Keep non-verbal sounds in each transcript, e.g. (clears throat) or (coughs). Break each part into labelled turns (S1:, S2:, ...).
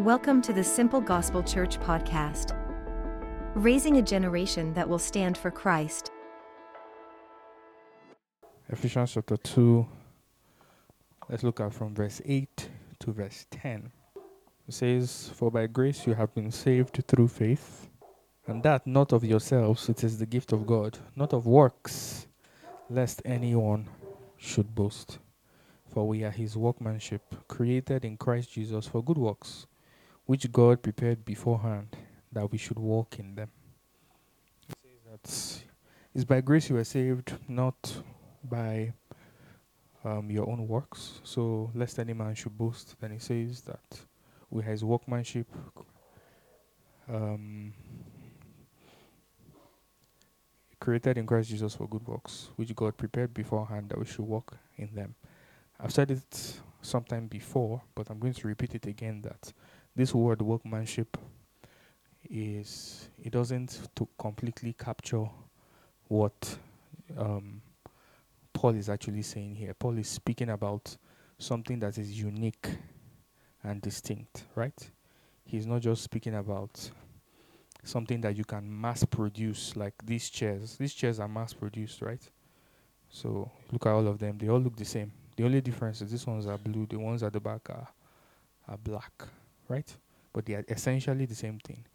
S1: Welcome to the Simple Gospel Church podcast, raising a generation that will stand for Christ.
S2: Ephesians chapter 2, let's look at from verse 8 to verse 10. It says, For by grace you have been saved through faith, and that not of yourselves, it is the gift of God, not of works, lest anyone should boast. For we are his workmanship, created in Christ Jesus for good works, which God prepared beforehand that we should walk in them. It says that it's by grace you are saved, not by um, your own works. So, lest any man should boast. Then he says that we are his workmanship. Um, created in Christ Jesus for good works, which God prepared beforehand that we should walk in them. I've said it sometime before, but I'm going to repeat it again that this word workmanship is it doesn't to completely capture what um, Paul is actually saying here. Paul is speaking about something that is unique and distinct, right? He's not just speaking about something that you can mass produce like these chairs. These chairs are mass produced, right? So look at all of them. They all look the same. The only difference is these ones are blue, the ones at the back are, are black, right? But they are essentially the same thing.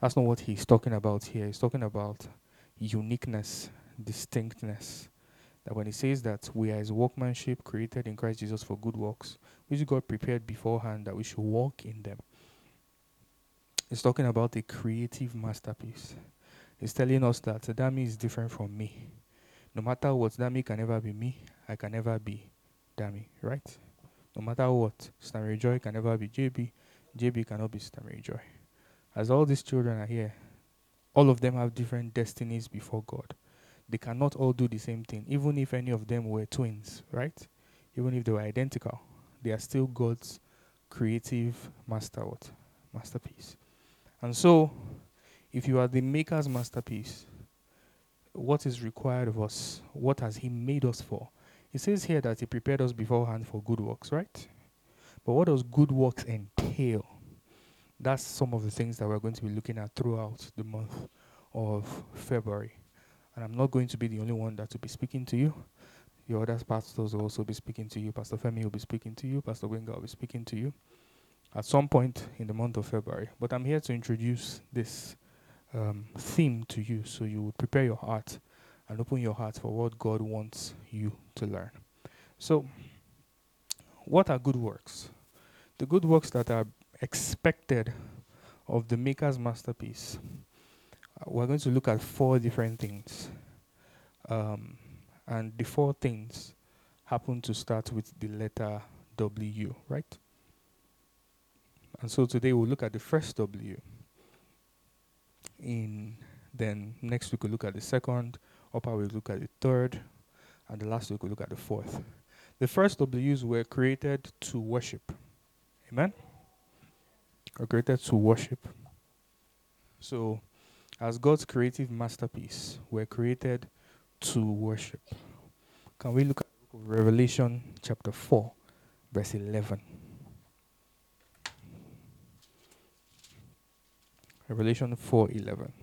S2: That's not what he's talking about here. He's talking about uniqueness, distinctness. That when he says that we are his workmanship created in Christ Jesus for good works, which God prepared beforehand that we should walk in them. He's talking about a creative masterpiece. He's telling us that Dami is different from me. No matter what, Dami can never be me. I can never be Dami, right? No matter what, Stanley Joy can never be JB. JB cannot be Stanley Joy. As all these children are here, all of them have different destinies before God. They cannot all do the same thing, even if any of them were twins, right? Even if they were identical, they are still God's creative master what? masterpiece. And so, if you are the maker's masterpiece, what is required of us? What has He made us for? He says here that He prepared us beforehand for good works, right? But what does good works entail? That's some of the things that we're going to be looking at throughout the month of February. And I'm not going to be the only one that will be speaking to you. Your other pastors will also be speaking to you. Pastor Femi will be speaking to you. Pastor Wenga will be speaking to you at some point in the month of February. But I'm here to introduce this um, theme to you so you would prepare your heart and open your heart for what God wants you to learn. So, what are good works? The good works that are expected of the maker's masterpiece. Uh, we're going to look at four different things. Um, and the four things happen to start with the letter W, right? And so today we'll look at the first W. In then next week we'll look at the second, upper we'll look at the third, and the last week we'll look at the fourth. The first W's were created to worship. Amen? Are created to worship. So, as God's creative masterpiece, we're created to worship. Can we look at Revelation chapter 4, verse 11? Revelation 4:11.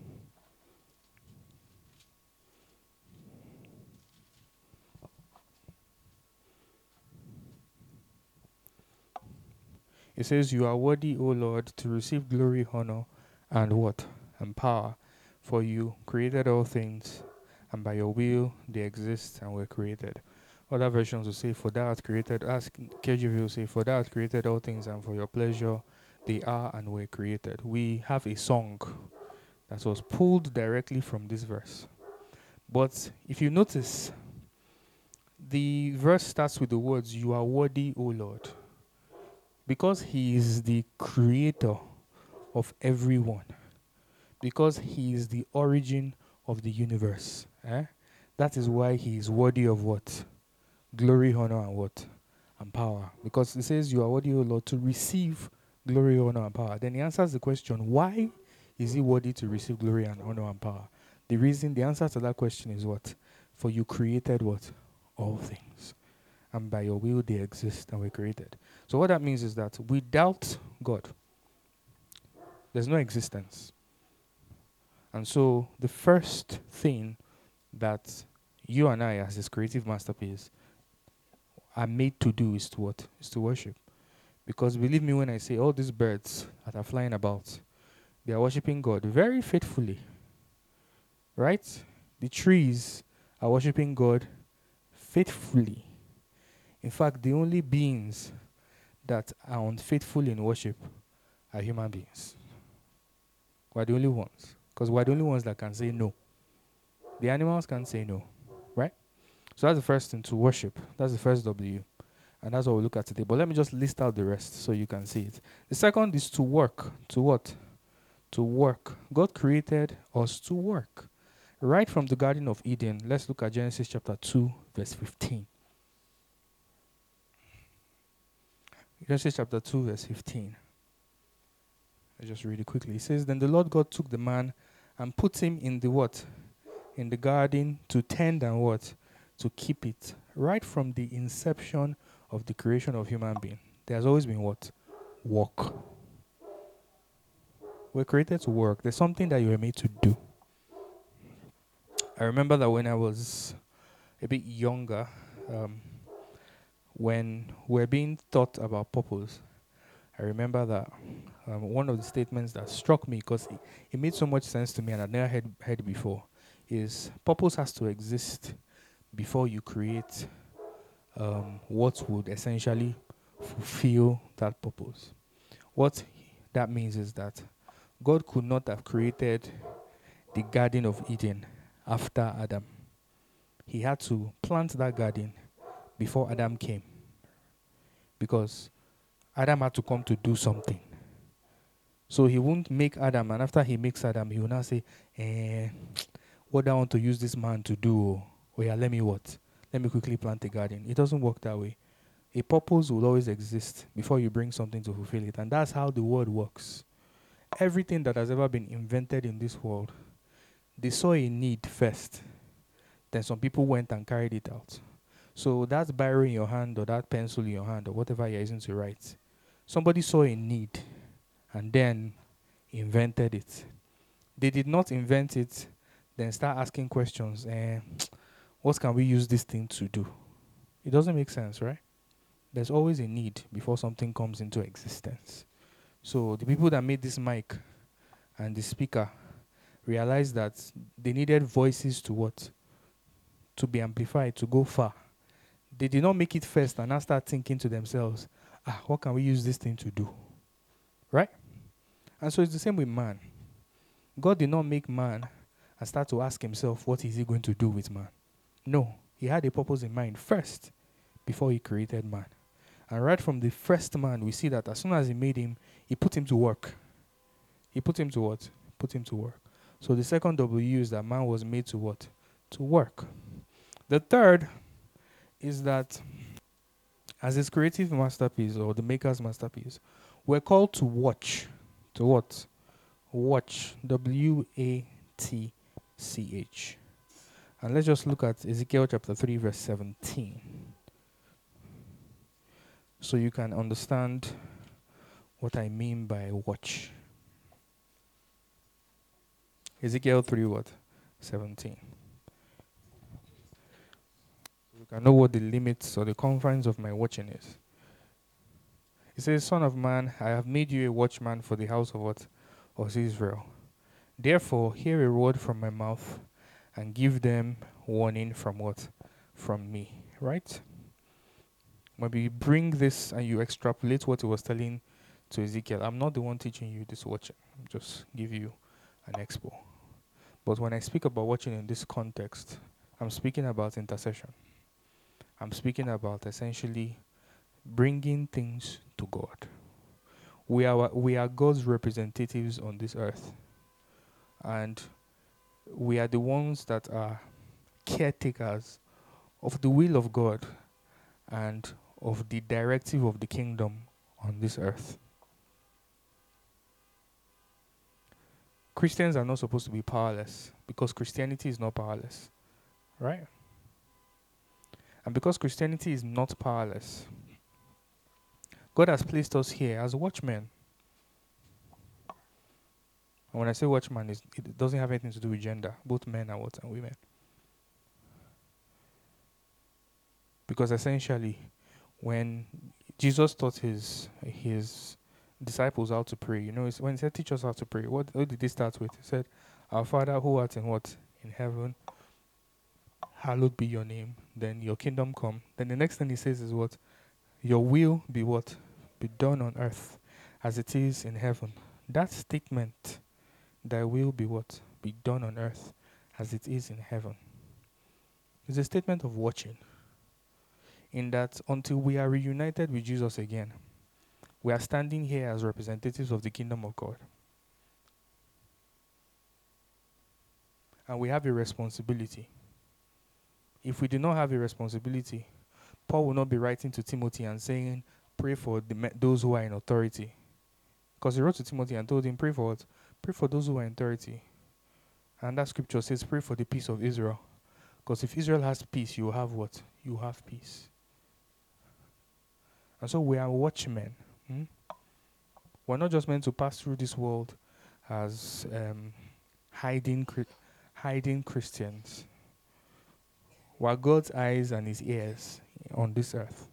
S2: It says, You are worthy, O Lord, to receive glory, honor, and what? And power. For you created all things, and by your will they exist and were created. Other versions will say, For thou created, as KJV will say, For thou created all things, and for your pleasure they are and were created. We have a song that was pulled directly from this verse. But if you notice, the verse starts with the words, You are worthy, O Lord. Because He is the creator of everyone, because He is the origin of the universe. Eh? That is why He is worthy of what? Glory, honor, and what? And power. Because it says, You are worthy, O Lord, to receive glory, honor, and power. Then he answers the question, why is he worthy to receive glory and honor and power? The reason, the answer to that question is what? For you created what? All things. And by your will they exist and were created. So what that means is that without God, There's no existence. And so the first thing that you and I, as this creative masterpiece, are made to do is to what? Is to worship. Because believe me when I say all these birds that are flying about, they are worshiping God very faithfully. Right? The trees are worshiping God faithfully. In fact, the only beings that are unfaithful in worship are human beings. We're the only ones. Because we're the only ones that can say no. The animals can say no. Right? So that's the first thing to worship. That's the first W. And that's what we'll look at today. But let me just list out the rest so you can see it. The second is to work. To what? To work. God created us to work. Right from the Garden of Eden, let's look at Genesis chapter 2, verse 15. Genesis chapter 2, verse 15. I just read it quickly. It says, Then the Lord God took the man and put him in the what? In the garden to tend and what? To keep it. Right from the inception of the creation of human being, there has always been what? Work. We're created to work. There's something that you were made to do. I remember that when I was a bit younger, um, when we're being taught about purpose, I remember that um, one of the statements that struck me because it, it, made so much sense to me and I'd never heard, heard before is purpose has to exist before you create um, what would essentially fulfill that purpose. What that means is that God could not have created the Garden of Eden after Adam. He had to plant that garden before Adam came. Because Adam had to come to do something. So he won't make Adam, and after he makes Adam, he will now say, eh, What do I want to use this man to do? Oh, yeah, let me what? Let me quickly plant a garden. It doesn't work that way. A purpose will always exist before you bring something to fulfill it. And that's how the world works. Everything that has ever been invented in this world, they saw a need first. Then some people went and carried it out. So that biro in your hand or that pencil in your hand or whatever you're using to write, somebody saw a need and then invented it. They did not invent it, then start asking questions. Eh, what can we use this thing to do? It doesn't make sense, right? There's always a need before something comes into existence. So the people that made this mic and the speaker realized that they needed voices to what? To be amplified, to go far they did not make it first and now start thinking to themselves, ah, what can we use this thing to do? Right? And so it's the same with man. God did not make man and start to ask himself, what is he going to do with man? No, he had a purpose in mind first before he created man. And right from the first man, we see that as soon as he made him, he put him to work. He put him to what? Put him to work. So the second W is that man was made to what? To work. The third is that as his creative masterpiece or the maker's masterpiece, we're called to watch. To what? Watch. W A T C H. And let's just look at Ezekiel chapter 3, verse 17. So you can understand what I mean by watch. Ezekiel 3, what? 17 can know what the limits or the confines of my watching is. He says, Son of man, I have made you a watchman for the house of what? Of Israel. Therefore, hear a word from my mouth and give them warning from what? From me. Right? When we bring this and you extrapolate what he was telling to Ezekiel, I'm not the one teaching you this watching. I'm just give you an expo. But when I speak about watching in this context, I'm speaking about intercession. I'm speaking about essentially bringing things to God. We are, we are God's representatives on this earth. And we are the ones that are caretakers of the will of God and of the directive of the kingdom on this earth. Christians are not supposed to be powerless because Christianity is not powerless, right? And because Christianity is not powerless, God has placed us here as watchmen. And when I say watchman, it doesn't have anything to do with gender. Both men are what and women. Because essentially, when Jesus taught his his disciples how to pray, you know, when he said, "Teach us how to pray," what, what did he start with? He said, "Our Father who art in what in heaven, hallowed be your name. Then your kingdom come." Then the next thing he says is what, "Your will be what be done on earth, as it is in heaven." That statement, "Thy will be what be done on earth, as it is in heaven," is a statement of watching in that until we are reunited with Jesus again, we are standing here as representatives of the kingdom of God. And we have a responsibility. If we do not have a responsibility, Paul will not be writing to Timothy and saying, Pray for the, those who are in authority. Because he wrote to Timothy and told him, Pray for what? Pray for those who are in authority. And that scripture says, Pray for the peace of Israel. Because if Israel has peace, you have what? You have peace. And so we are watchmen. Hmm? We're not just meant to pass through this world as um, hiding, hiding Christians. We're God's eyes and His ears on this earth.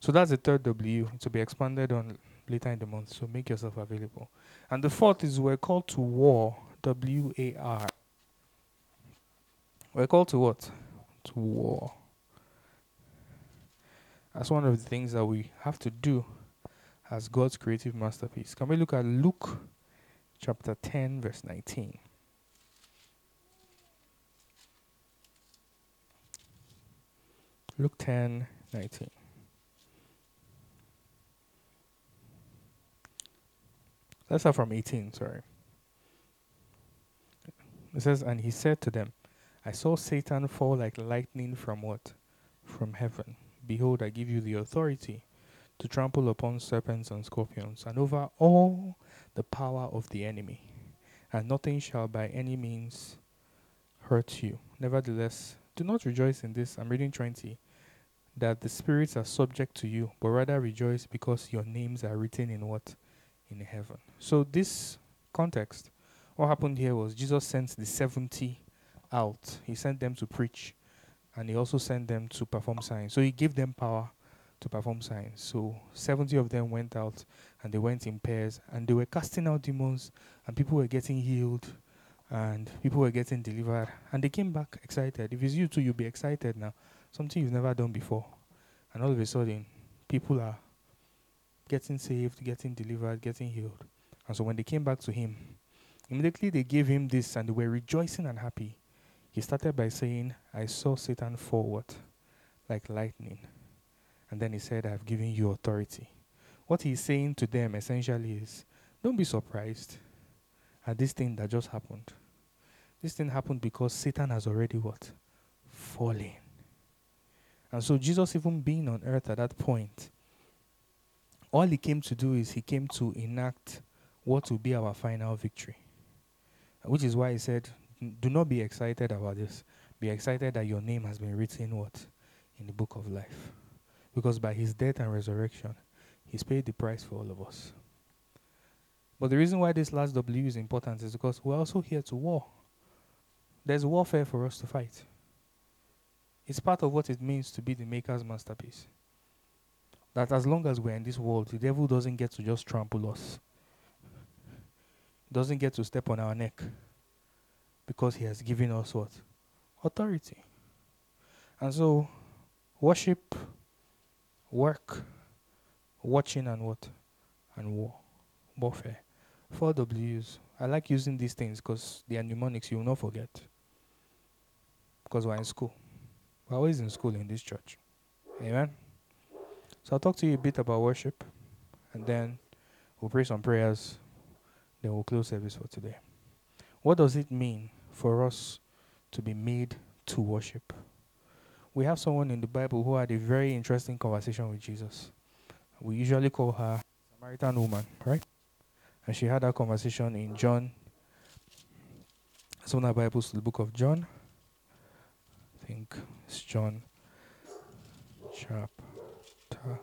S2: So that's the third W to be expanded on later in the month. So make yourself available. And the fourth is we're called to war. W A R. We're called to what? To war. That's one of the things that we have to do as God's creative masterpiece. Can we look at Luke chapter 10, verse 19? Luke 10, 19. Let's start from 18, sorry. It says, And he said to them, I saw Satan fall like lightning from what? From heaven. Behold, I give you the authority to trample upon serpents and scorpions, and over all the power of the enemy, and nothing shall by any means hurt you. Nevertheless, do not rejoice in this. I'm reading 20. That the spirits are subject to you, but rather rejoice because your names are written in what? In heaven. So, this context, what happened here was Jesus sent the 70 out. He sent them to preach and he also sent them to perform signs. So he gave them power to perform signs. So 70 of them went out and they went in pairs and they were casting out demons and people were getting healed and people were getting delivered and they came back excited. If it's you too, you'll be excited now. Something you've never done before. And all of a sudden, people are getting saved, getting delivered, getting healed. And so when they came back to him, immediately they gave him this and they were rejoicing and happy. He started by saying, I saw Satan forward like lightning. And then he said, I've given you authority. What he's saying to them essentially is, don't be surprised at this thing that just happened. This thing happened because Satan has already what? Fallen. And so Jesus, even being on earth at that point, all he came to do is he came to enact what will be our final victory. Which is why he said, do not be excited about this. Be excited that your name has been written what? In the book of life. Because by his death and resurrection, he's paid the price for all of us. But the reason why this last W is important is because we're also here to war. There's warfare for us to fight. It's part of what it means to be the maker's masterpiece. That as long as we're in this world, the devil doesn't get to just trample us. Doesn't get to step on our neck because He has given us what? Authority. And so, worship, work, watching, and what? And war. Warfare. Four W's. I like using these things because they are mnemonics you will not forget. Because we're in school. We're always in school in this church. Amen. So I'll talk to you a bit about worship and then we'll pray some prayers. Then we'll close service for today. What does it mean for us to be made to worship. We have someone in the Bible who had a very interesting conversation with Jesus. We usually call her Samaritan woman, right? And she had that conversation in John. Some of our Bibles, the book of John. I think John chapter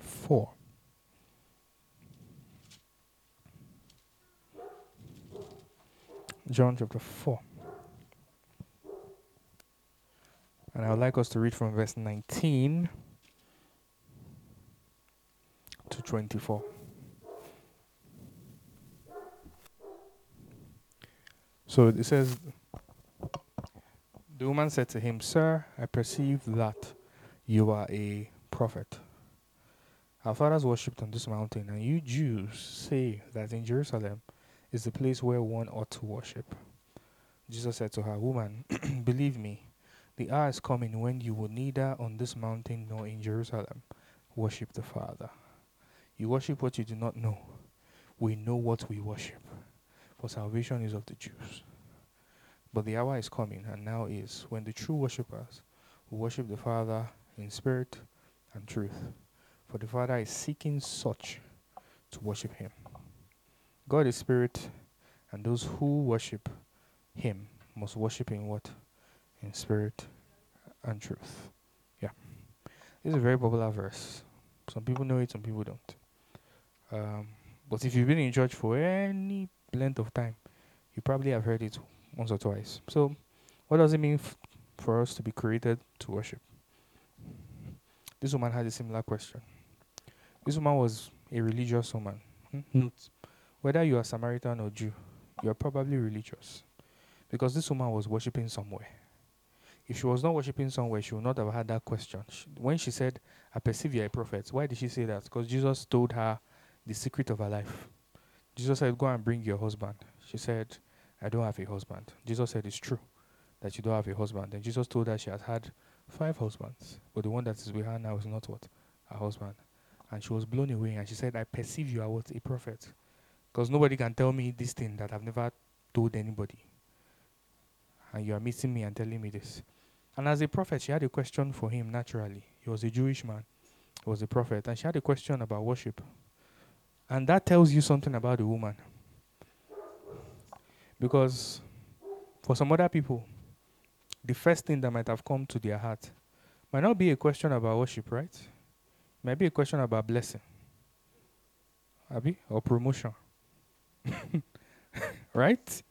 S2: 4. John chapter 4. And I would like us to read from verse 19 to 24. So it says, the woman said to him, Sir, I perceive that you are a prophet. Our fathers worshipped on this mountain, and you Jews say that in Jerusalem is the place where one ought to worship. Jesus said to her, Woman, (clears throat) believe me, the hour is coming when you will neither on this mountain nor in Jerusalem worship the Father. You worship what you do not know. We know what we worship, for salvation is of the Jews. But the hour is coming, and now is, when the true worshippers will worship the Father in spirit and truth for the Father is seeking such to worship Him. God is spirit, and those who worship Him must worship in what? In spirit and truth. Yeah. This is a very popular verse. Some people know it, some people don't. Um, but if you've been in church for any length of time, you probably have heard it once or twice. So, what does it mean f- for us to be created to worship? This woman had a similar question. This woman was a religious woman. Hmm? Note, whether you are Samaritan or Jew, you are probably religious. Because this woman was worshipping somewhere. If she was not worshipping somewhere, she would not have had that question. She, when she said, I perceive you are a prophet, why did she say that? Because Jesus told her the secret of her life. Jesus said, Go and bring your husband. She said, I don't have a husband. Jesus said, It's true that you don't have a husband. And Jesus told her she has had five husbands, but the one that is with her now is not what? Her husband. And she was blown away and she said, I perceive you are what? A prophet. Because nobody can tell me this thing that I've never told anybody. And you are meeting me and telling me this. And as a prophet, she had a question for him naturally. He was a Jewish man, he was a prophet, and she had a question about worship. And that tells you something about the woman. Because for some other people, the first thing that might have come to their heart might not be a question about worship, right? Maybe a question about blessing. Abi? Or promotion. (laughs) right?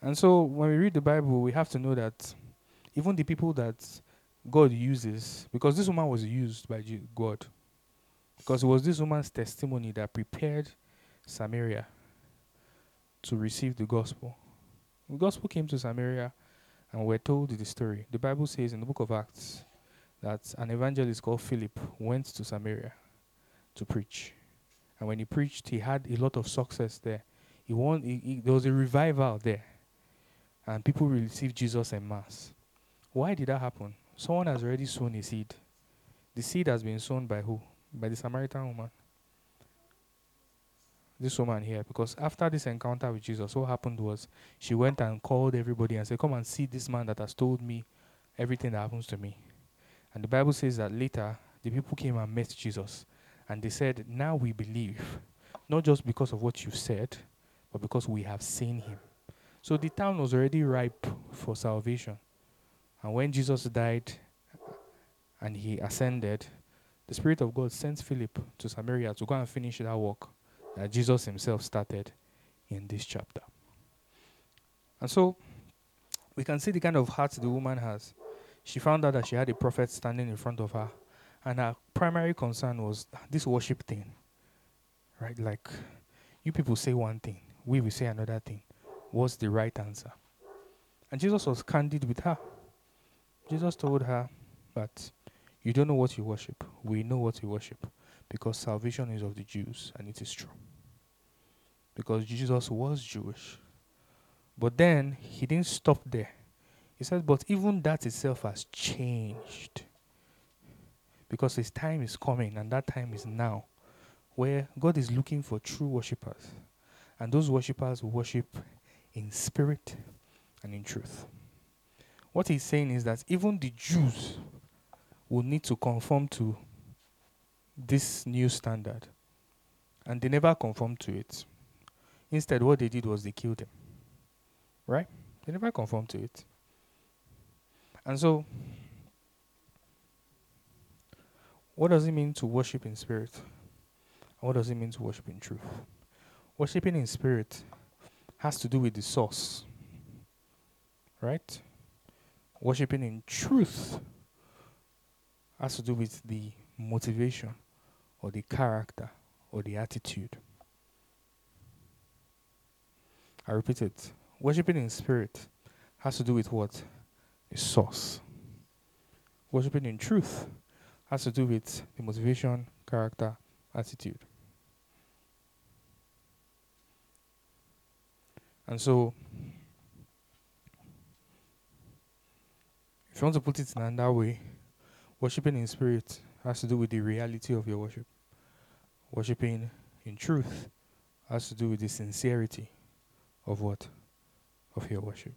S2: And so when we read the Bible, we have to know that even the people that God uses, because this woman was used by God, because it was this woman's testimony that prepared Samaria to receive the gospel. The gospel came to Samaria and we're told the story. The Bible says in the book of Acts that an evangelist called Philip went to Samaria to preach. And when he preached, he had a lot of success there. He won, he, he, there was a revival there. And people received Jesus en mass. Why did that happen? Someone has already sown a seed. The seed has been sown by who? By the Samaritan woman. This woman here. Because after this encounter with Jesus, what happened was she went and called everybody and said, Come and see this man that has told me everything that happens to me. And the Bible says that later the people came and met Jesus and they said, Now we believe, not just because of what you said, but because we have seen him. So the town was already ripe for salvation. And when Jesus died and he ascended, the Spirit of God sent Philip to Samaria to go and finish that work that Jesus himself started in this chapter. And so we can see the kind of heart the woman has she found out that she had a prophet standing in front of her, and her primary concern was this worship thing. Right? Like, you people say one thing, we will say another thing. What's the right answer? And Jesus was candid with her. Jesus told her that you don't know what you worship. We know what you worship because salvation is of the Jews, and it is true. Because Jesus was Jewish. But then he didn't stop there. He says, but even that itself has changed. Because his time is coming, and that time is now, where God is looking for true worshippers. And those worshippers worship in spirit and in truth. What he's saying is that even the Jews will need to conform to this new standard. And they never conform to it. Instead, what they did was they killed him. Right? They never conformed to it. And so, what does it mean to worship in spirit? what does it mean to worship in truth? Worshipping in spirit has to do with the source. right? Worshipping in truth has to do with the motivation or the character or the attitude. I repeat it. Worshipping in spirit has to do with what? The source. Worshipping in truth has to do with the motivation, character, attitude. And so, if you want to put it in another way, worshipping in spirit has to do with the reality of your worship. Worshipping in truth has to do with the sincerity of what? Of your worship.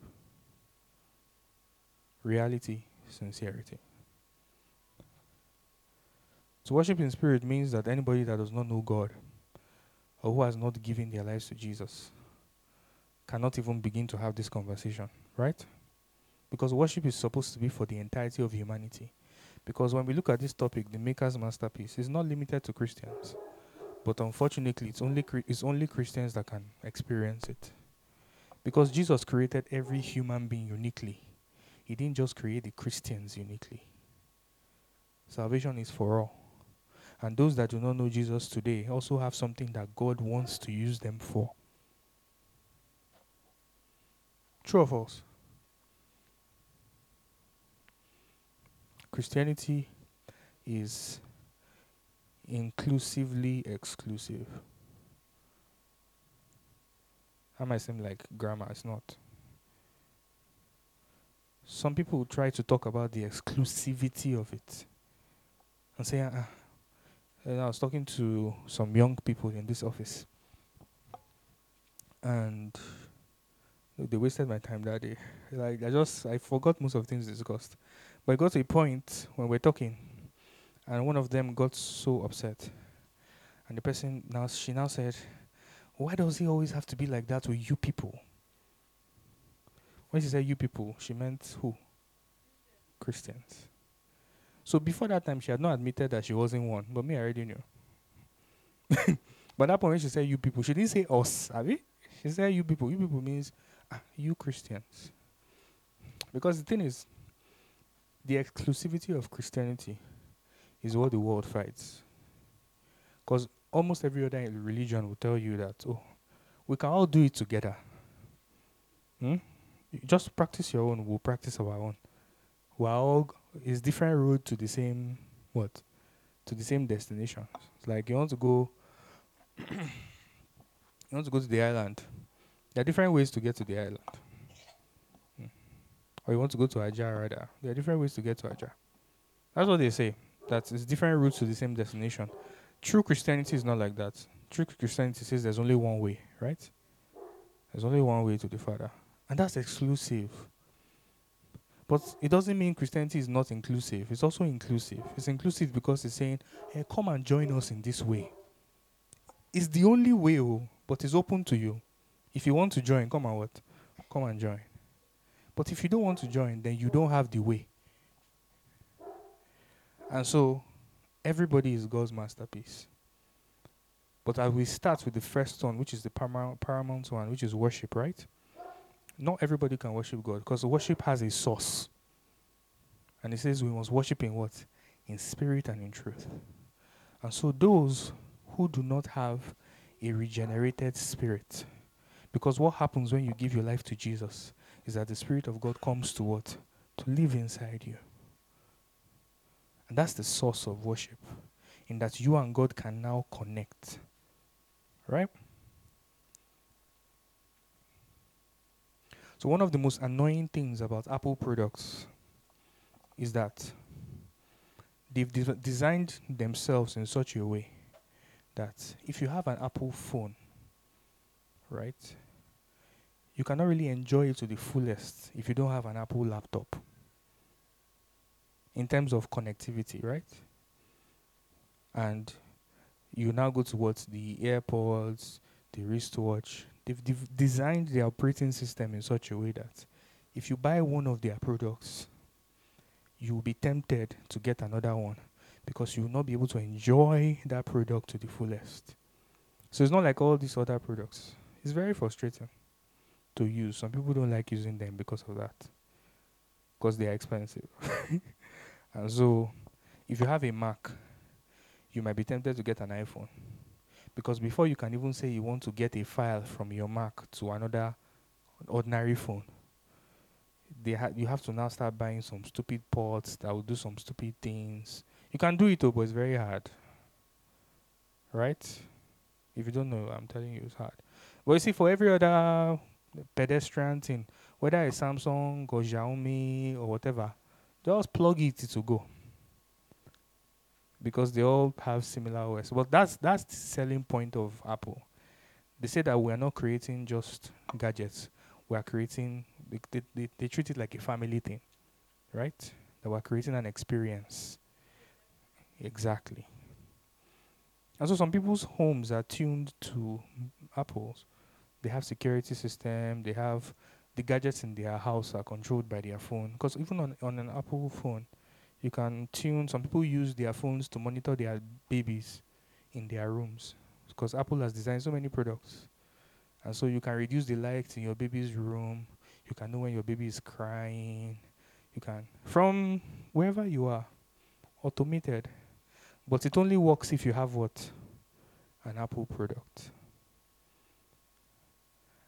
S2: Reality, sincerity. To worship in spirit means that anybody that does not know God or who has not given their lives to Jesus cannot even begin to have this conversation, right? Because worship is supposed to be for the entirety of humanity. Because when we look at this topic, the Maker's masterpiece is not limited to Christians, but unfortunately, it's only it's only Christians that can experience it. Because Jesus created every human being uniquely, He didn't just create the Christians uniquely. Salvation is for all. And those that do not know Jesus today also have something that God wants to use them for. True or false? Christianity is inclusively exclusive. That might seem like grammar, it's not. Some people try to talk about the exclusivity of it and say, uh, and I was talking to some young people in this office, and they wasted my time that day. Like I just I forgot most of the things discussed, but it got to a point when we're talking, and one of them got so upset, and the person now she now said, "Why does he always have to be like that with you people?" When she said "you people," she meant who? Christians. So before that time, she had not admitted that she wasn't one, but me I already knew. (laughs) but that point when she said "you people," she didn't say us, have you? She said "you people." You people means ah, you Christians. Because the thing is, the exclusivity of Christianity is what the world fights. Because almost every other religion will tell you that, oh, we can all do it together. Hmm? just practice your own, we'll practice our own. We're all it's different road to the same what? To the same destination. It's like you want to go (coughs) you want to go to the island. There are different ways to get to the island. Hmm. Or you want to go to Ajah rather. There are different ways to get to Ajah. That's what they say. That it's different routes to the same destination. True Christianity is not like that. True Christianity says there's only one way, right? There's only one way to the Father. And that's exclusive. But it doesn't mean Christianity is not inclusive. It's also inclusive. It's inclusive because it's saying, hey, come and join us in this way. It's the only way, oh, but it's open to you. If you want to join, come and what? Come and join. But if you don't want to join, then you don't have the way. And so, everybody is God's masterpiece. But as we start with the first one, which is the paramount, paramount one, which is worship, right? not everybody can worship God because worship has a source. And it says we must worship in what? In spirit and in truth. And so those who do not have a regenerated spirit, because what happens when you give your life to Jesus is that the Spirit of God comes to what? To live inside you. And that's the source of worship, in that you and God can now connect. Right? So, one of the most annoying things about Apple products is that they've de- designed themselves in such a way that if you have an Apple phone, right, you cannot really enjoy it to the fullest if you don't have an Apple laptop in terms of connectivity, right? And you now go towards the AirPods, the wristwatch, they've, they've designed their operating system in such a way that if you buy one of their products, you will be tempted to get another one because you will not be able to enjoy that product to the fullest. So it's not like all these other products. It's very frustrating. to use. Some people don't like using them because of that. Because they are expensive. (laughs) and so if you have a Mac, you might be tempted to get an iPhone. Because before you can even say you want to get a file from your Mac to another ordinary phone, they ha- you have to now start buying some stupid ports that will do some stupid things. You can do it, though, but it's very hard. Right? If you don't know, I'm telling you, it's hard. But you see, for every other pedestrian thing, whether it's Samsung or Xiaomi or whatever, just plug it to go. Because they all have similar OS. But that's that's the selling point of Apple. They say that we are not creating just gadgets. We are creating they, they, they, they treat it like a family thing. Right? That we're creating an experience. Exactly. And so some people's homes are tuned to Apples. They have security system. They have the gadgets in their house are controlled by their phone. Because even on on an Apple phone, you can tune. Some people use their phones to monitor their babies in their rooms. Because Apple has designed so many products, and so you can reduce the lights in your baby's room. You can know when your baby is crying. You can from wherever you are, automated. But it only works if you have what? An Apple product.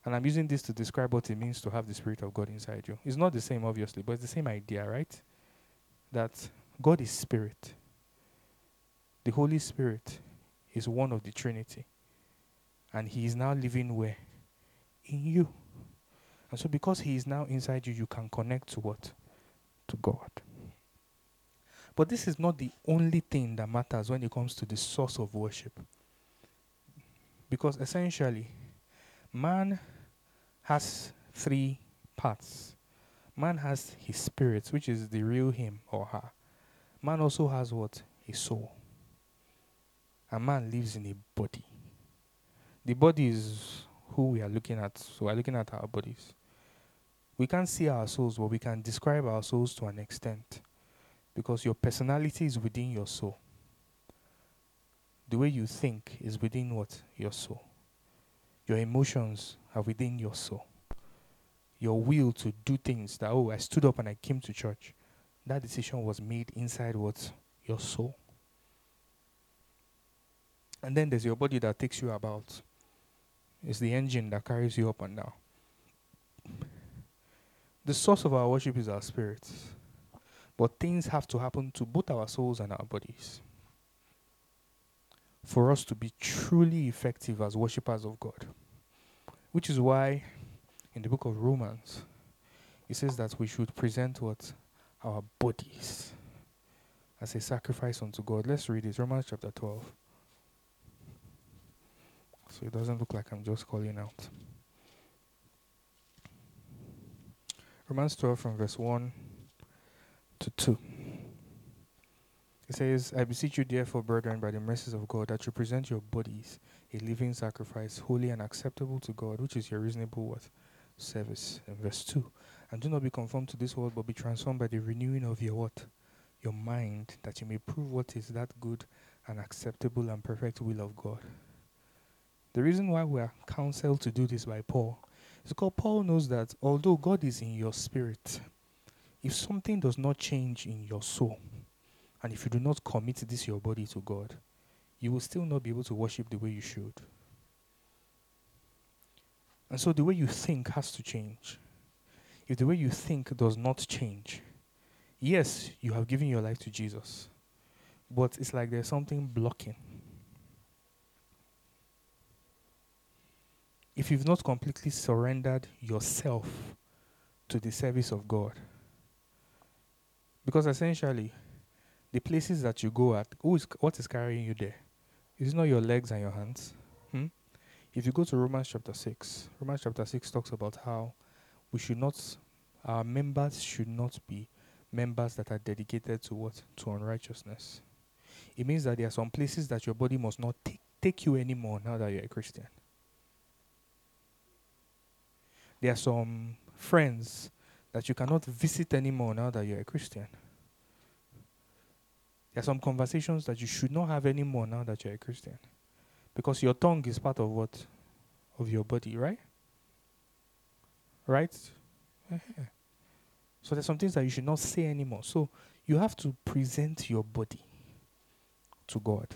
S2: And I'm using this to describe what it means to have the Spirit of God inside you. It's not the same, obviously, but it's the same idea, right? That God is Spirit. The Holy Spirit is one of the Trinity. And He is now living where? In you. And so, because He is now inside you, you can connect to what? To God. But this is not the only thing that matters when it comes to the source of worship. Because essentially, man has three parts. Man has his spirit, which is the real him or her. Man also has what? A soul. A man lives in a body. The body is who we are looking at. So we're looking at our bodies. We can't see our souls, but we can describe our souls to an extent. Because your personality is within your soul. The way you think is within what? Your soul. Your emotions are within your soul. Your will to do things that, oh, I stood up and I came to church. That decision was made inside what? Your soul. And then there's your body that takes you about. It's the engine that carries you up and down. The source of our worship is our spirits. But things have to happen to both our souls and our bodies for us to be truly effective as worshippers of God. Which is why in the book of Romans, it says that we should present what? Our bodies as a sacrifice unto God. Let's read it. Romans chapter 12. So it doesn't look like I'm just calling out. Romans 12 from verse 1 to 2. It says, I beseech you, therefore, brethren, by the mercies of God, that you present your bodies a living sacrifice, holy and acceptable to God, which is your reasonable what? Service. In verse 2. And do not be conformed to this world, but be transformed by the renewing of your what? Your mind, that you may prove what is that good and acceptable and perfect will of God. The reason why we are counseled to do this by Paul is because Paul knows that although God is in your spirit, if something does not change in your soul, and if you do not commit this your body to God, you will still not be able to worship the way you should. And so the way you think has to change. If the way you think does not change, yes, you have given your life to Jesus, but it's like there's something blocking. If you've not completely surrendered yourself to the service of God, because essentially, the places that you go at, who is, what is carrying you there? Is it not your legs and your hands? Hmm? If you go to Romans chapter 6, Romans chapter 6 talks about how we should not, our members should not be members that are dedicated to what? To unrighteousness. It means that there are some places that your body must not take, take you anymore now that you're a Christian. There are some friends that you cannot visit anymore now that you're a Christian. There are some conversations that you should not have anymore now that you're a Christian. Because your tongue is part of what? Of your body, right? Right? Uh-huh. So there's some things that you should not say anymore. So you have to present your body to God.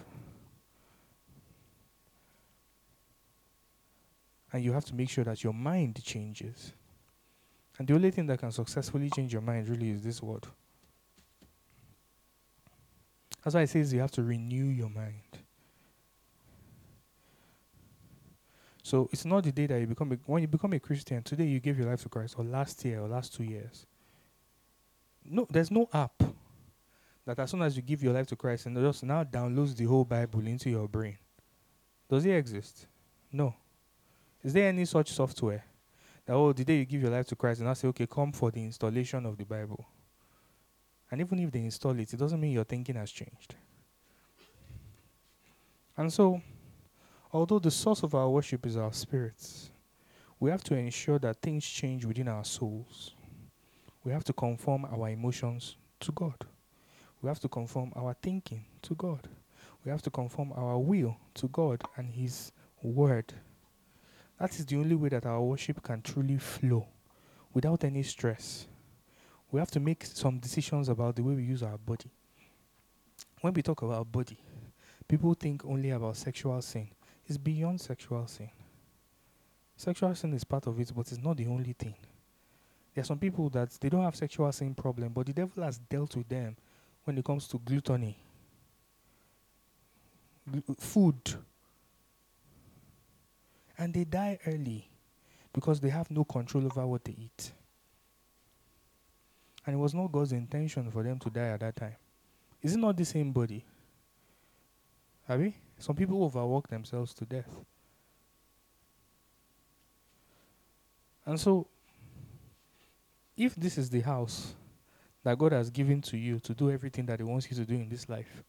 S2: And you have to make sure that your mind changes. And the only thing that can successfully change your mind really is this word. That's why it says you have to renew your mind. So it's not the day that you become a, when you become a Christian. Today you give your life to Christ, or last year, or last two years. No, there's no app that as soon as you give your life to Christ and just now downloads the whole Bible into your brain. Does it exist? No. Is there any such software that oh the day you give your life to Christ and I say okay come for the installation of the Bible? And even if they install it, it doesn't mean your thinking has changed. And so, although the source of our worship is our spirits, we have to ensure that things change within our souls. We have to conform our emotions to God. We have to conform our thinking to God. We have to conform our will to God and His Word. That is the only way that our worship can truly flow without any stress. We have to make some decisions about the way we use our body. When we talk about body, people think only about sexual sin. It's beyond sexual sin. Sexual sin is part of it, but it's not the only thing. There are some people that they don't have sexual sin problem, but the devil has dealt with them when it comes to gluttony, Gl- food, and they die early because they have no control over what they eat. And it was not God's intention for them to die at that time. Is it not the same body? Have we? Some people overwork themselves to death. And so, if this is the house that God has given to you to do everything that He wants you to do in this life,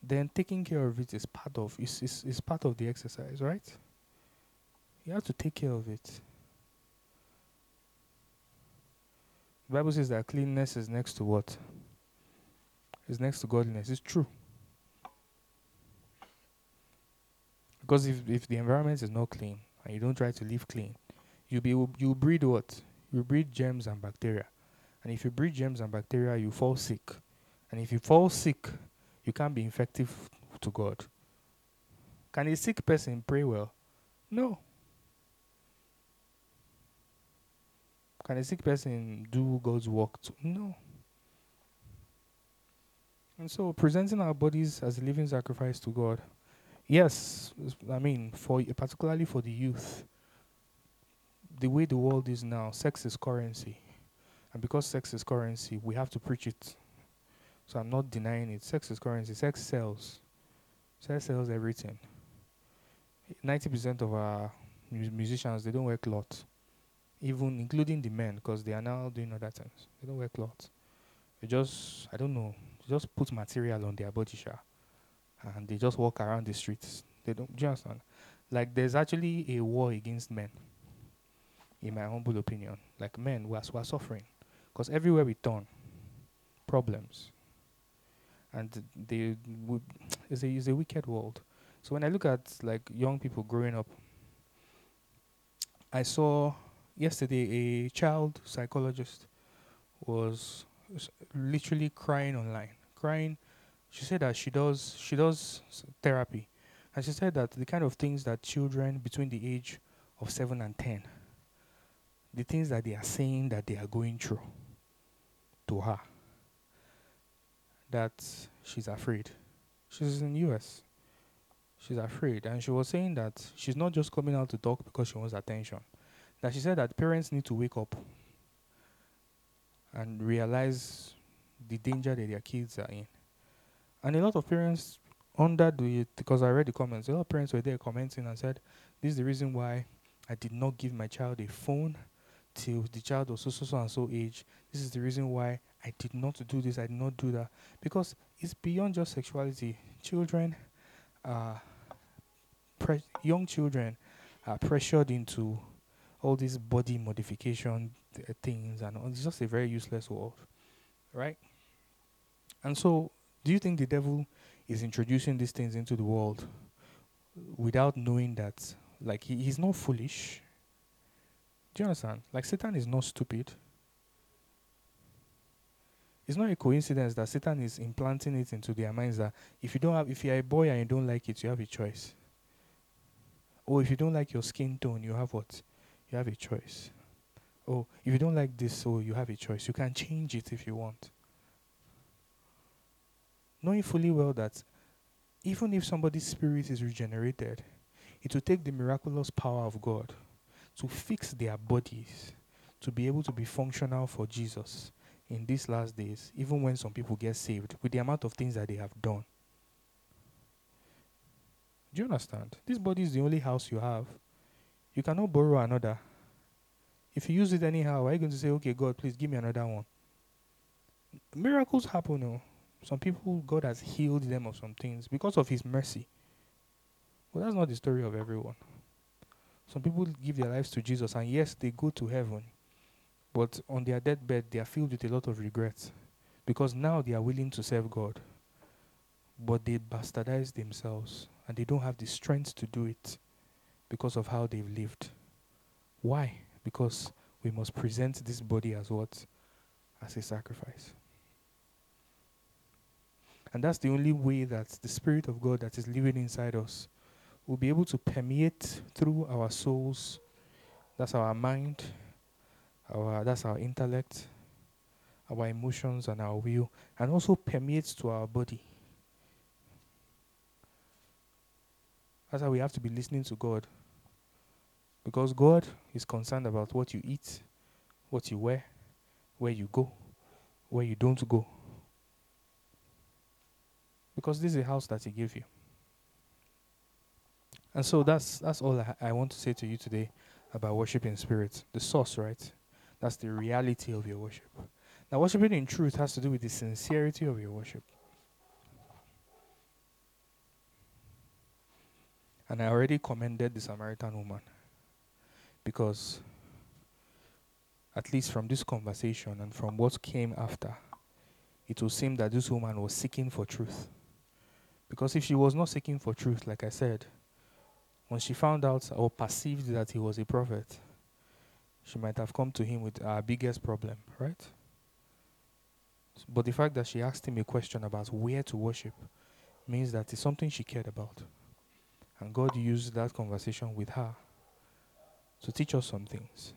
S2: then taking care of it is part of is, is, is part of the exercise, right? You have to take care of it. The Bible says that cleanliness is next to what? Is next to godliness. It's true. Because if, if the environment is not clean and you don't try to live clean, you be you breed what? You breed germs and bacteria. And if you breed germs and bacteria, you fall sick. And if you fall sick, you can't be effective to God. Can a sick person pray well? No. Can a sick person do God's work? Too? No. And so, presenting our bodies as a living sacrifice to God, yes, I mean, for particularly for the youth, the way the world is now, sex is currency, and because sex is currency, we have to preach it. So I'm not denying it. Sex is currency. Sex sells. Sex sells everything. Ninety percent of our musicians they don't wear clothes even including the men, because they are now doing other things. They don't wear clothes. They just, I don't know, they just put material on their body, sha, and they just walk around the streets. They don't, do you understand? Like, there's actually a war against men, in my humble opinion. Like, men, we are, we are suffering. Because everywhere we turn, problems. And they, would, it's, a, it's a wicked world. So when I look at, like, young people growing up, I saw yesterday a child psychologist was literally crying online crying. She said that she does she does therapy. And she said that the kind of things that children between the age of 7 and 10 the things that they are saying that they are going through to her that she's afraid. She's in US she's afraid. And she was saying that she's not just coming out to talk because she wants attention that she said that parents need to wake up and realize the danger that their kids are in. And a lot of parents under the because I read the comments, a lot of parents were there commenting and said, This is the reason why I did not give my child a phone till the child was so so so and so age. This is the reason why I did not do this, I did not do that. Because it's beyond just sexuality. Children are pre- young children are pressured into all these body modification th- things and all, it's just a very useless world, right? And so, do you think the devil is introducing these things into the world without knowing that, like, he, he's not foolish? Do you understand? Like Satan is not stupid. It's not a coincidence that Satan is implanting it into their minds that if you don't have if you're a boy and you don't like it, you have a choice. Or if you don't like your skin tone, you have what? You have a choice. Oh, if you don't like this, so you have a choice. You can change it if you want. Knowing fully well that even if somebody's spirit is regenerated, it will take the miraculous power of God to fix their bodies to be able to be functional for Jesus in these last days, even when some people get saved, with the amount of things that they have done. Do you understand? This body is the only house you have. You cannot borrow another. If you use it anyhow, are you going to say, okay, God, please give me another one? Miracles happen. No? Some people, God has healed them of some things because of His mercy. Well, that's not the story of everyone. Some people give their lives to Jesus, and yes, they go to heaven. But on their deathbed, they are filled with a lot of regrets because now they are willing to serve God. But they bastardize themselves and they don't have the strength to do it because of how they've lived. Why? Because we must present this body as what? As a sacrifice. And that's the only way that the Spirit of God that is living inside us will be able to permeate through our souls. That's our mind, our that's our intellect, our emotions and our will, and also permeates to our body. That's why we have to be listening to God. Because God is concerned about what you eat, what you wear, where you go, where you don't go. Because this is a house that He gave you. And so that's that's all I, I want to say to you today about worship in spirit. The source, right? That's the reality of your worship. Now, worshiping in truth has to do with the sincerity of your worship. And I already commended the Samaritan woman because, at least from this conversation and from what came after, it will seem that this woman was seeking for truth. Because if she was not seeking for truth, like I said, when she found out or perceived that he was a prophet, she might have come to him with our biggest problem, right? But the fact that she asked him a question about where to worship means that it's something she cared about. And God used that conversation with her to teach us some things.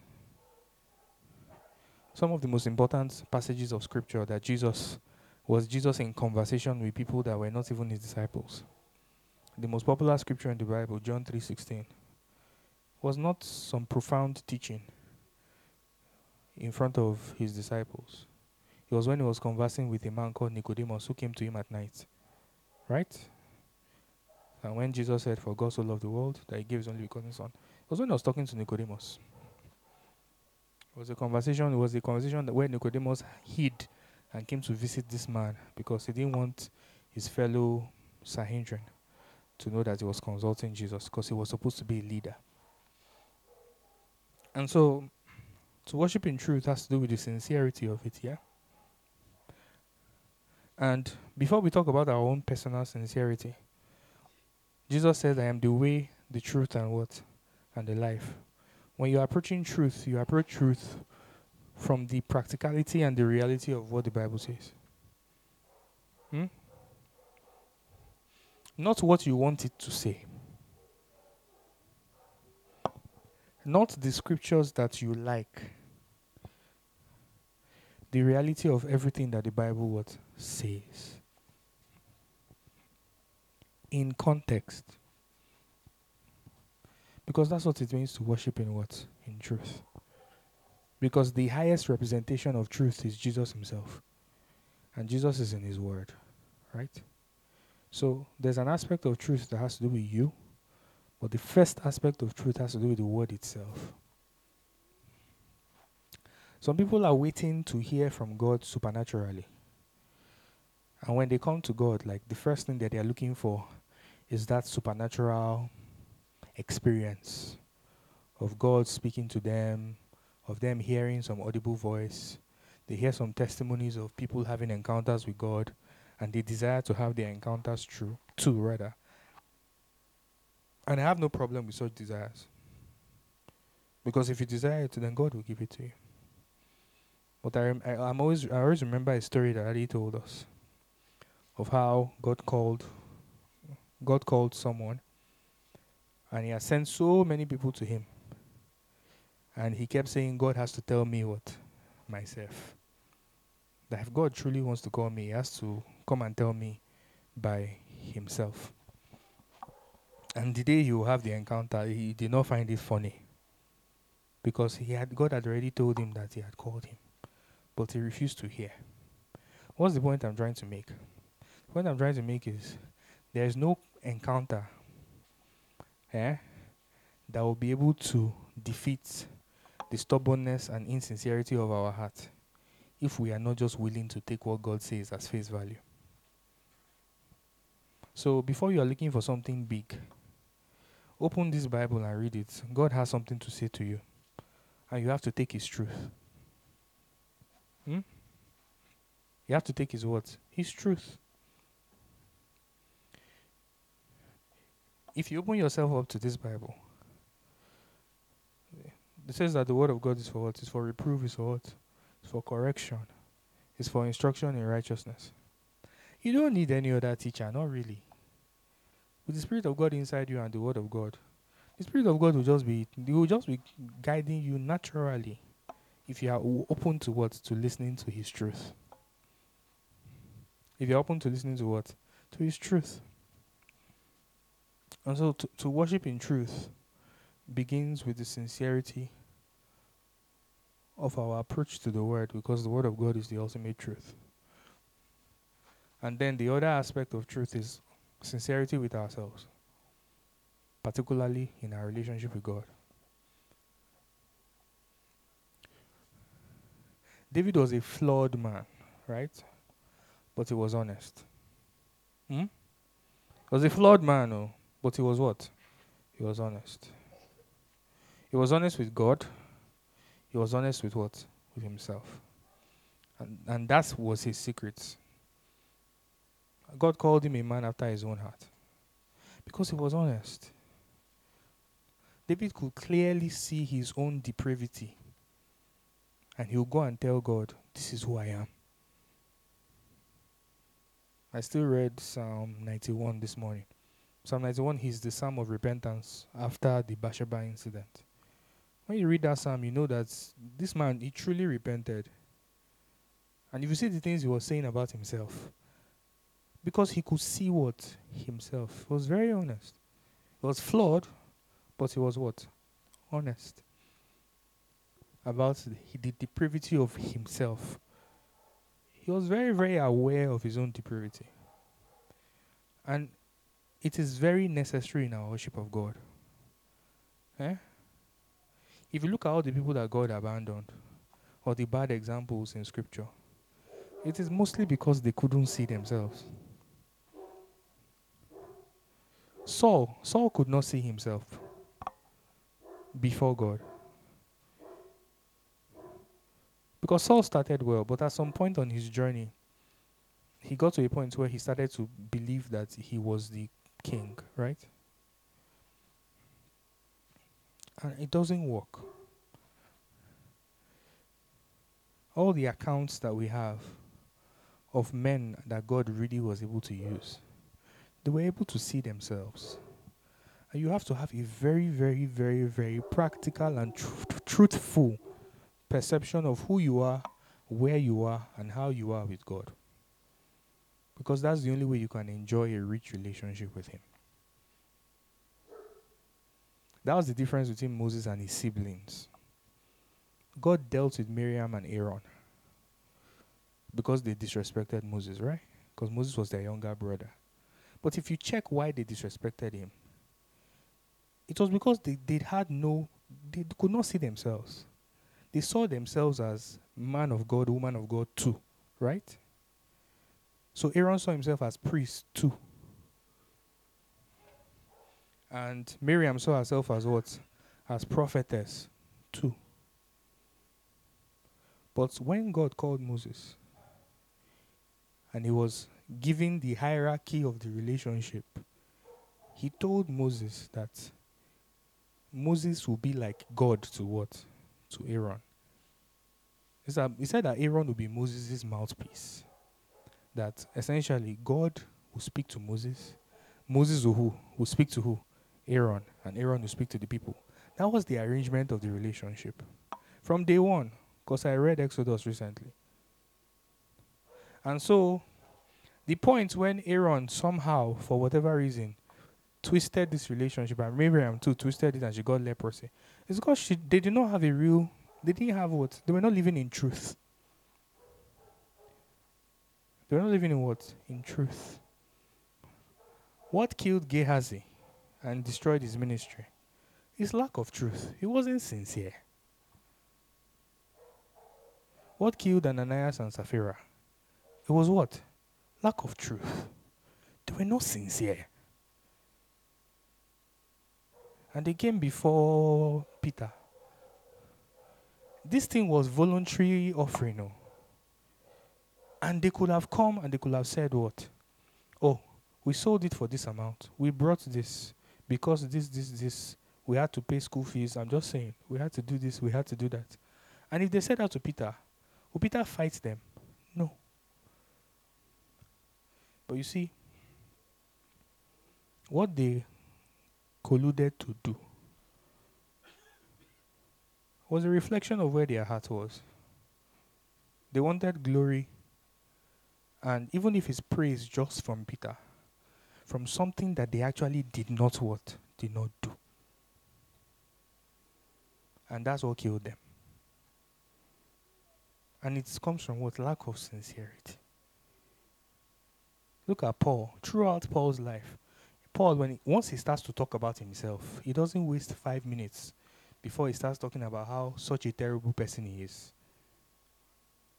S2: Some of the most important passages of scripture that Jesus was Jesus in conversation with people that were not even his disciples the most popular scripture in the Bible, John 3:16, was not some profound teaching in front of his disciples. It was when he was conversing with a man called Nicodemus who came to him at night. Right? And when Jesus said, For God so loved the world that he gave his only begotten son, was when I was talking to Nicodemus. It was a conversation, it was a conversation where Nicodemus hid and came to visit this man because he didn't want his fellow Sanhedrin to know that he was consulting Jesus because he was supposed to be a leader. And so, to worship in truth has to do with the sincerity of it, yeah? And before we talk about our own personal sincerity, Jesus said, I am the way, the truth, and what? And the life. When you're approaching truth, you approach truth from the practicality and the reality of what the Bible says. Hmm? Not what you want it to say. Not the scriptures that you like. The reality of everything that the Bible what says. In context. Because that's what it means to worship in what? In truth. Because the highest representation of truth is Jesus himself. And Jesus is in his word. Right? So there's an aspect of truth that has to do with you, but the first aspect of truth has to do with the word itself. Some people are waiting to hear from God supernaturally. And when they come to God, like the first thing that they are looking for is that supernatural experience of God speaking to them, of them hearing some audible voice. They hear some testimonies of people having encounters with God and they desire to have their encounters true too rather. And I have no problem with such desires. Because if you desire it, then God will give it to you. But I, I I'm always I always remember a story that Ali told us of how God called God called someone and he has sent so many people to him. And he kept saying, God has to tell me what? Myself. That if God truly wants to call me, he has to come and tell me by himself. And the day he will have the encounter, he did not find it funny. Because he had God had already told him that he had called him. But he refused to hear. What's the point I'm trying to make? The point I'm trying to make is there is no encounter eh, that will be able to defeat the stubbornness and insincerity of our heart if we are not just willing to take what God says as face value. So before you are looking for something big, open this Bible and read it. God has something to say to you, and you have to take His truth. Hmm? You have to take His words, His truth. If you open yourself up to this Bible, it says that the word of God is for what? It's for reproof, it's for what? It's for correction, it's for instruction in righteousness. You don't need any other teacher, not really. With the Spirit of God inside you and the Word of God, the Spirit of God will just be will just be guiding you naturally if you are open to what? To listening to His truth. If you're open to listening to what? To His truth. And so to, to worship in truth begins with the sincerity of our approach to the Word because the Word of God is the ultimate truth. And then the other aspect of truth is sincerity with ourselves, particularly in our relationship with God. David was a flawed man, right? But he was honest. Hmm? He was a flawed man, oh, but he was what? He was honest. He was honest with God. He was honest with what? With himself. And, and that was his secret. God called him a man after his own heart because he was honest. David could clearly see his own depravity. And he'll go and tell God, This is who I am. I still read Psalm 91 this morning. Psalm 91 is the psalm of repentance after the Bathsheba incident. When you read that psalm, you know that this man, he truly repented. And if you see the things he was saying about himself, because he could see what? Himself. He was very honest. He was flawed, but he was what? Honest. About the, the depravity of himself. He was very, very aware of his own depravity. And it is very necessary in our worship of God. Eh? If you look at all the people that God abandoned, or the bad examples in Scripture, it is mostly because they couldn't see themselves. Saul, Saul could not see himself before God. Because Saul started well, but at some point on his journey, he got to a point where he started to believe that he was the king, right? And it doesn't work. All the accounts that we have of men that God really was able to use they were able to see themselves. And you have to have a very, very, very, very practical and tr- truthful perception of who you are, where you are, and how you are with God. Because that's the only way you can enjoy a rich relationship with Him. That was the difference between Moses and his siblings. God dealt with Miriam and Aaron because they disrespected Moses, right? Because Moses was their younger brother. But if you check why they disrespected him, it was because they, they had no, they could not see themselves. They saw themselves as man of God, woman of God too, right? So Aaron saw himself as priest too. And Miriam saw herself as what? As prophetess too. But when God called Moses, and he was giving the hierarchy of the relationship, he told Moses that Moses will be like God to what? To Aaron. He said, that Aaron will be Moses' mouthpiece. That essentially God will speak to Moses. Moses will who? Will speak to who? Aaron. And Aaron will speak to the people. That was the arrangement of the relationship. From day one. Because I read Exodus recently. And so the point when Aaron somehow, for whatever reason, twisted this relationship, and Miriam too twisted it and she got leprosy, it's because she, they did not have a real, they didn't have what? They were not living in truth. They were not living in what? In truth. What killed Gehazi and destroyed his ministry? His lack of truth. He wasn't sincere. What killed Ananias and Sapphira? It was what? Lack of truth. They were not sincere. And they came before Peter. This thing was voluntary offering. No? And they could have come and they could have said, What? Oh, we sold it for this amount. We brought this because this, this, this. We had to pay school fees. I'm just saying. We had to do this. We had to do that. And if they said that to Peter, will Peter fight them? No. But you see, what they colluded to do was a reflection of where their heart was. They wanted glory, and even if it's praise just from Peter, from something that they actually did not what? Did not do. And that's what killed them. And it comes from what? Lack of sincerity. Look at Paul. Throughout Paul's life, Paul, when he, once he starts to talk about himself, he doesn't waste five minutes before he starts talking about how such a terrible person he is.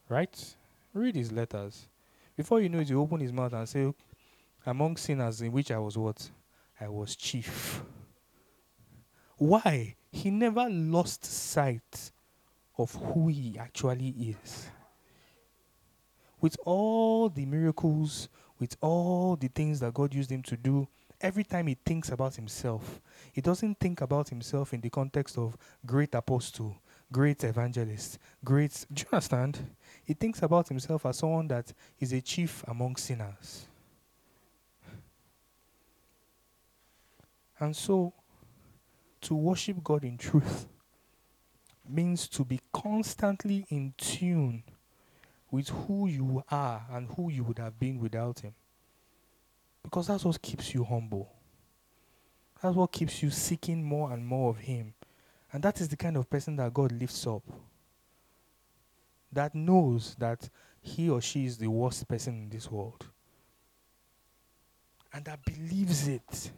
S2: Right? Read his letters. Before you know it, he open his mouth and say, Among sinners in which I was what? I was chief. Why? He never lost sight of who he actually is. With all the miracles, with all the things that God used him to do, every time he thinks about himself, he doesn't think about himself in the context of great apostle, great evangelist, great. Do you understand? He thinks about himself as someone that is a chief among sinners. And so, to worship God in truth means to be constantly in tune with who you are and who you would have been without Him. Because that's what keeps you humble. That's what keeps you seeking more and more of Him. And that is the kind of person that God lifts up. That knows that he or she is the worst person in this world. And that believes it.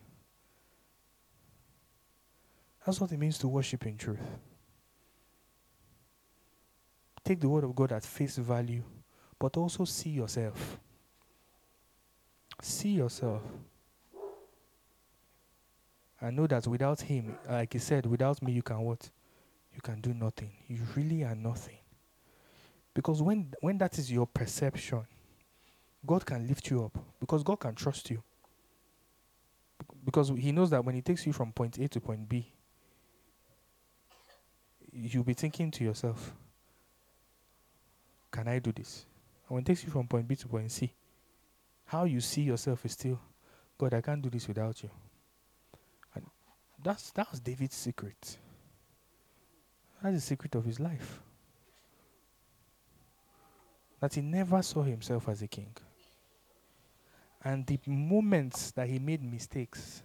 S2: That's what it means to worship in truth take the word of God at face value, but also see yourself. See yourself. I know that without Him, like He said, without me, you can what? You can do nothing. You really are nothing. Because when, when that is your perception, God can lift you up. Because God can trust you. Because He knows that when He takes you from point A to point B, you'll be thinking to yourself, can I do this? And when it takes you from point B to point C, how you see yourself is still, God, I can't do this without you. And that's that was David's secret. That's the secret of his life. That he never saw himself as a king. And the moments that he made mistakes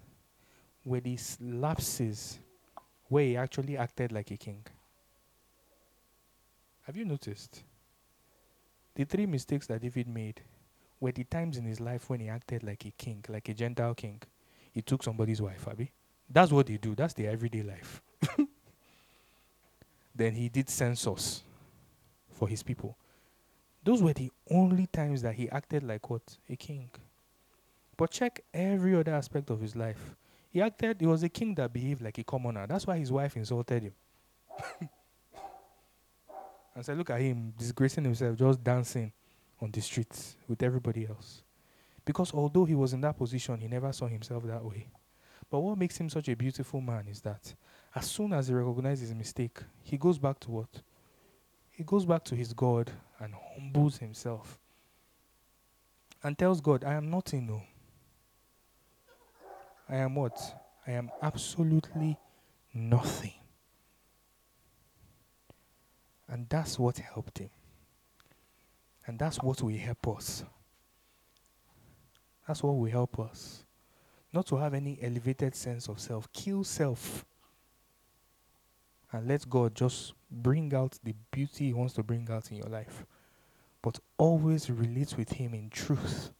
S2: were these lapses where he actually acted like a king. Have you noticed? The three mistakes that David made were the times in his life when he acted like a king, like a Gentile king. He took somebody's wife, Abby. That's what they do. That's their everyday life. (laughs) then he did census for his people. Those were the only times that he acted like what? A king. But check every other aspect of his life. He acted, he was a king that behaved like a commoner. That's why his wife insulted him. (laughs) And said, Look at him disgracing himself, just dancing on the streets with everybody else. Because although he was in that position, he never saw himself that way. But what makes him such a beautiful man is that as soon as he recognizes his mistake, he goes back to what? He goes back to his God and humbles himself and tells God, I am nothing, no. I am what? I am absolutely nothing. And that's what helped him. And that's what will help us. That's what will help us. Not to have any elevated sense of self. Kill self. And let God just bring out the beauty He wants to bring out in your life. But always relate with Him in truth.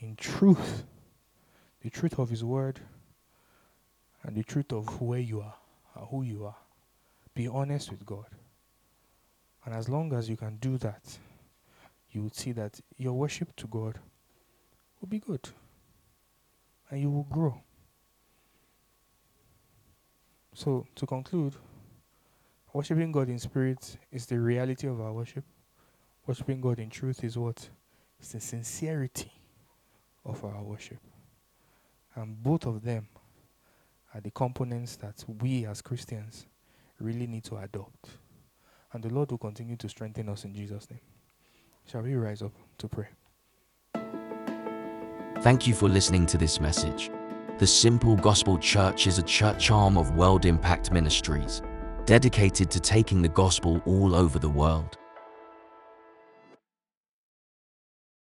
S2: In truth. The truth of His Word and the truth of where you are and who you are. Be honest with God. And as long as you can do that, you will see that your worship to God will be good. And you will grow. So, to conclude, worshiping God in spirit is the reality of our worship. Worshiping God in truth is what? It's the sincerity of our worship. And both of them are the components that we as Christians really need to adopt. And the Lord will continue to strengthen us in Jesus' name. Shall we rise up to pray?
S3: Thank you for listening to this message. The Simple Gospel Church is a church arm of World Impact Ministries, dedicated to taking the gospel all over the world.